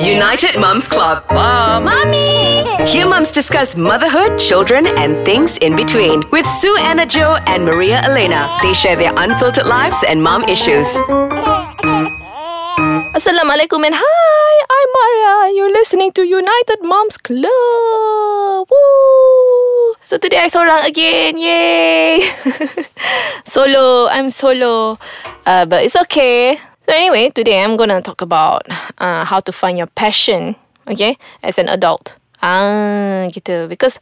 United Mums Club. Mom. Mommy! Here mums discuss motherhood, children, and things in between. With Sue Anna Joe and Maria Elena. They share their unfiltered lives and mom issues. Assalamualaikum and hi, I'm Maria. You're listening to United Moms Club. Woo! So today I seorang again. Yay! solo. I'm solo. Uh, but it's okay. So anyway, today I'm gonna talk about uh, how to find your passion, okay, as an adult. Ah, gitu. Because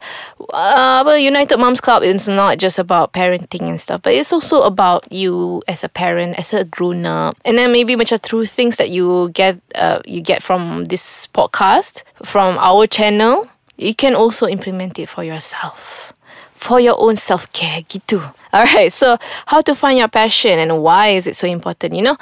uh, apa, United Moms Club is not just about parenting and stuff, but it's also about you as a parent, as a grown up, and then maybe macam through things that you get, uh, you get from this podcast, from our channel, you can also implement it for yourself for your own self care gitu. Alright, so how to find your passion and why is it so important? You know,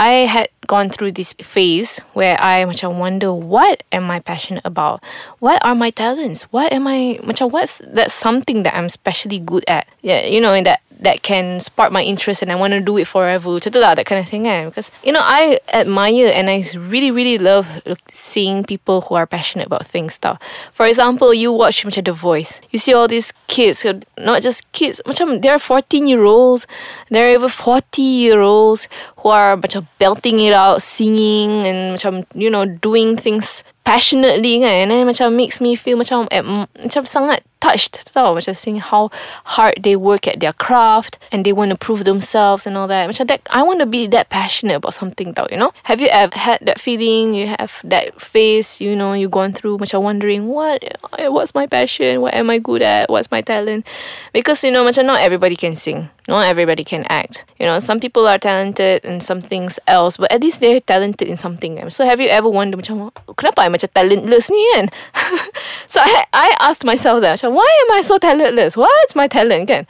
I had gone through this phase where I macam wonder what am I passionate about? What are my talents? What am I macam what's that something that I'm especially good at? Yeah, you know, in that that can spark my interest and I want to do it forever. Macam that kind of thing kan. Because, you know, I admire and I really, really love seeing people who are passionate about things tau. For example, you watch macam The Voice. You see all these kids, not just kids, macam there are 14 year olds, there are over 40 year olds who are macam belting it out, singing and macam, you know, doing things passionately kan and then macam makes me feel macam at, macam sangat touched tau macam seeing how hard they work at their craft and they want to prove themselves and all that. Macam that I want to be that passionate about something tau you know? Have you ever had that feeling? You have that phase you know you gone through macam wondering what what's my passion? What am I good at? What's my talent? Because you know macam not everybody can sing. Not everybody can act. You know some people are talented in some things else but at least they're talented in something. So have you ever wondered macam kenapa macam talentless ni kan so I I asked myself that macam why am I so talentless? What's my talent kan?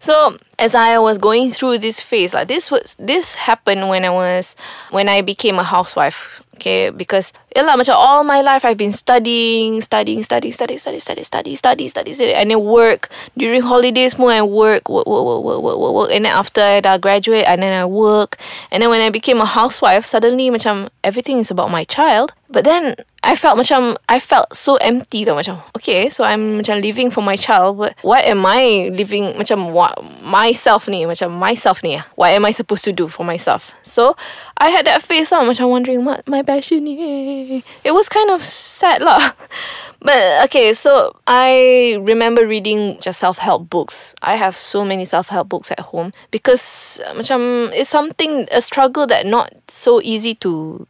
So as I was going through this phase, like this was this happened when I was when I became a housewife. Okay, because yalah, macam all my life I've been studying, studying, studying, studying, studying, studying, studying, studying, studying, studying, and then work during holidays. More I work, work, work, work, work, work, work, and then after I graduate, and then I work, and then when I became a housewife, suddenly macam everything is about my child. But then I felt macam I felt so empty though okay so I'm macam living for my child but what am I living macam what myself ni macam myself ni what am I supposed to do for myself? So I had that phase lah macam wondering what? My passion ni? It was kind of sad lah. But okay, so I remember reading just self-help books. I have so many self-help books at home because macam it's something a struggle that not so easy to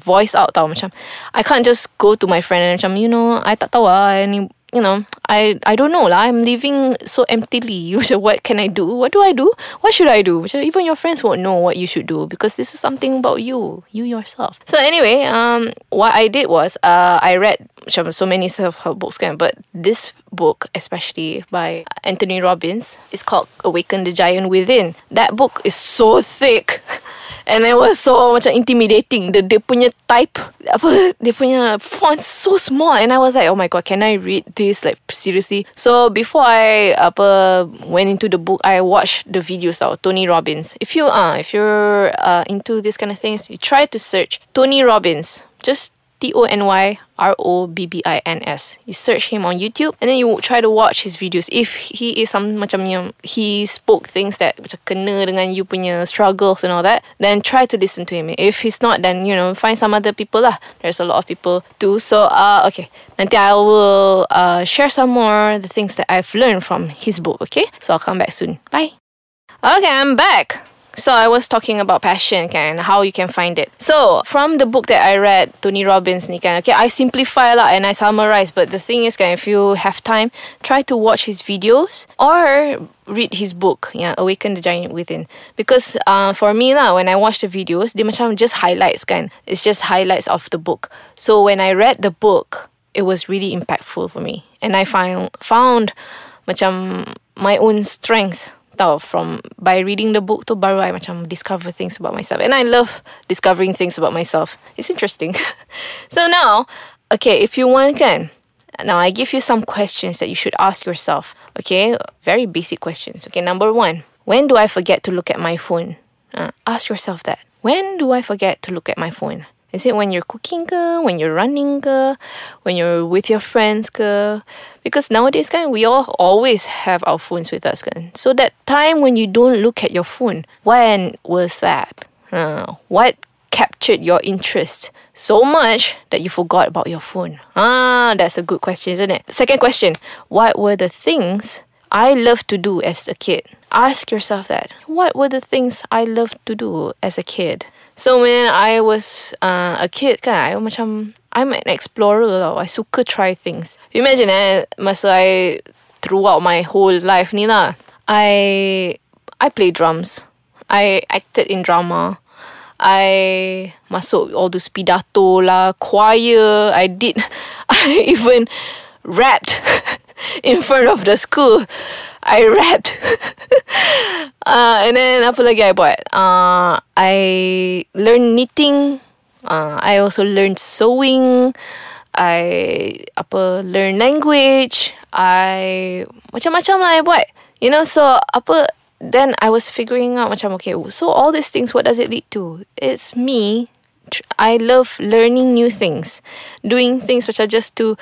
voice out tau macam I can't just go to my friend and macam you know I tak tahu lah ni you know, I I don't know lah. I'm living so emptily. what can I do? What do I do? What should I do? Even your friends won't know what you should do because this is something about you, you yourself. So anyway, um, what I did was, uh, I read so many self-help books, but this book, especially by Anthony Robbins, It's called Awaken the Giant Within. That book is so thick. And it was so macam intimidating. The dia punya type apa dia punya font so small and I was like, "Oh my god, can I read this like seriously?" So before I apa went into the book, I watched the videos of Tony Robbins. If you are uh, if you're uh, into this kind of things, you try to search Tony Robbins. Just T O N Y R O B B I N S. You search him on YouTube and then you try to watch his videos. If he is some macam yang he spoke things that macam kena dengan you punya struggles and all that, then try to listen to him. If he's not, then you know find some other people lah. There's a lot of people too. So uh okay, nanti I will uh share some more the things that I've learned from his book. Okay, so I'll come back soon. Bye. Okay, I'm back. So I was talking about passion and how you can find it. So from the book that I read, Tony Robbins ni kan, okay, I simplify lah and I summarize. But the thing is kan, if you have time, try to watch his videos or read his book, yeah, Awaken the Giant Within. Because uh, for me lah, when I watch the videos, dia macam just highlights kan. It's just highlights of the book. So when I read the book, it was really impactful for me. And I found, found macam my own strength tau from by reading the book tu baru I macam discover things about myself. And I love discovering things about myself. It's interesting. So now okay if you want can now I give you some questions that you should ask yourself okay? Very basic questions. Okay number one when do I forget to look at my phone? Uh, ask yourself that. When do I forget to look at my phone Is it when you're cooking when you're running when you're with your friends? Because nowadays we all always have our phones with us. So that time when you don't look at your phone, when was that? Uh, what captured your interest so much that you forgot about your phone? Ah, that's a good question, isn't it? Second question, what were the things I loved to do as a kid? Ask yourself that. What were the things I loved to do as a kid? So when I was uh, a kid kan, I macam I'm an explorer tau. I suka try things. Imagine eh, masa I throughout my whole life ni lah, I I play drums. I acted in drama. I masuk all those pidato lah, choir. I did. I even rapped in front of the school. I rapped. uh, and then apa lagi I buat? Uh, I learned knitting. Uh, I also learned sewing. I apa learn language. I macam-macam lah I buat. You know, so apa then I was figuring out macam okay, so all these things what does it lead to? It's me I love learning new things, doing things which are just to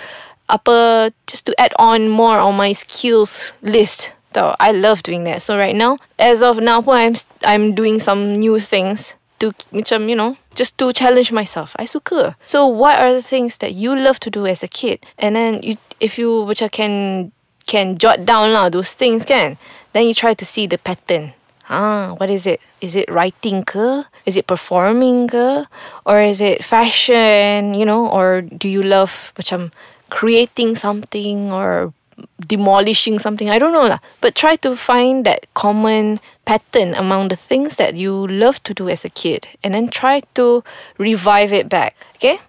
apa just to add on more on my skills list. I love doing that. So right now, as of now, I'm I'm doing some new things to macam you know just to challenge myself. I suka. So what are the things that you love to do as a kid? And then you, if you which I can can jot down lah those things can. Then you try to see the pattern. Ah, what is it? Is it writing ke? Is it performing ke? Or is it fashion, you know? Or do you love macam creating something or demolishing something? I don't know lah. But try to find that common pattern among the things that you love to do as a kid and then try to revive it back, okay?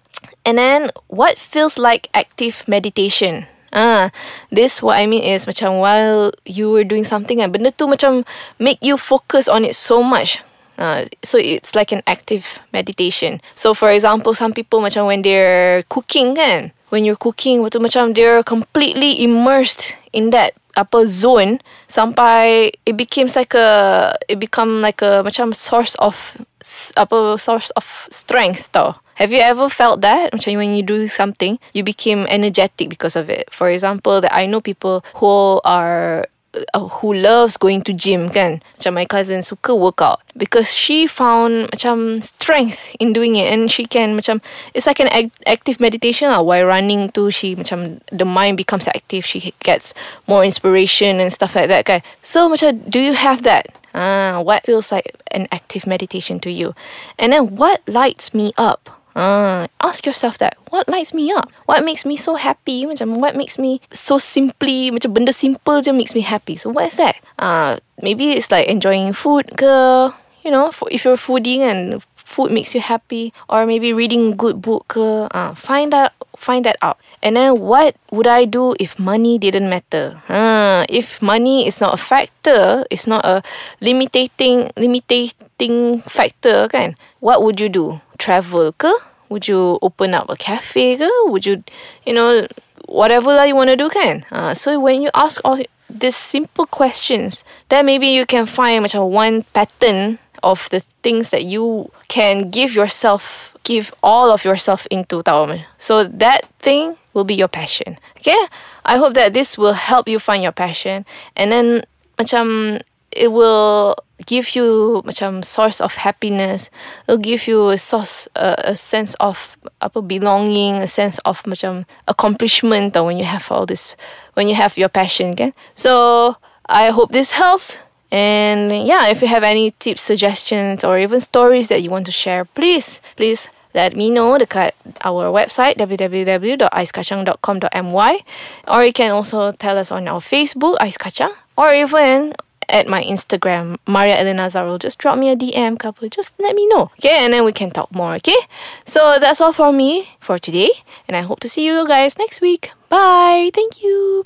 And then what feels like active meditation? Ah, this what I mean is macam while you were doing something and benda tu macam make you focus on it so much. Uh, so it's like an active meditation. So for example, some people macam when they're cooking kan, when you're cooking, waktu macam they're completely immersed in that apa zone sampai it becomes like a it become like a macam source of apa source of strength tau. Have you ever felt that? Macam when you do something, you became energetic because of it. For example, that I know people who are uh, who loves going to gym kan. Macam my cousin suka workout. Because she found macam strength in doing it. And she can macam it's like an act- active meditation lah. While running too she macam the mind becomes active. She gets more inspiration and stuff like that kan. So macam do you have that? Ah what feels like an active meditation to you? And then what lights me up Ah, ask yourself that. What lights me up? What makes me so happy? Macam what makes me so simply macam benda simple je makes me happy. So what is that? Ah, maybe it's like enjoying food ke, you know, if you're fooding and food makes you happy or maybe reading good book ke, ah, find that find that out. And then what would I do if money didn't matter? Ah, if money is not a factor, it's not a limiting limiting factor kan? What would you do? travel ke? Would you open up a cafe ke? Would you, you know, whatever that you want to do kan? Uh, so when you ask all these simple questions, then maybe you can find macam one pattern of the things that you can give yourself, give all of yourself into tau. So that thing will be your passion. Okay? I hope that this will help you find your passion and then macam it will give you macam source of happiness. It'll give you a source, a sense of apa belonging, a sense of macam accomplishment. When you have all this, when you have your passion, kan? So I hope this helps. And yeah, if you have any tips, suggestions, or even stories that you want to share, please, please let me know dekat our website www.aiskacang.com.my or you can also tell us on our Facebook Ais Kacang or even at my Instagram, Maria Elena Zarul. Just drop me a DM, couple. Just let me know. Okay, and then we can talk more. Okay, so that's all for me for today, and I hope to see you guys next week. Bye. Thank you.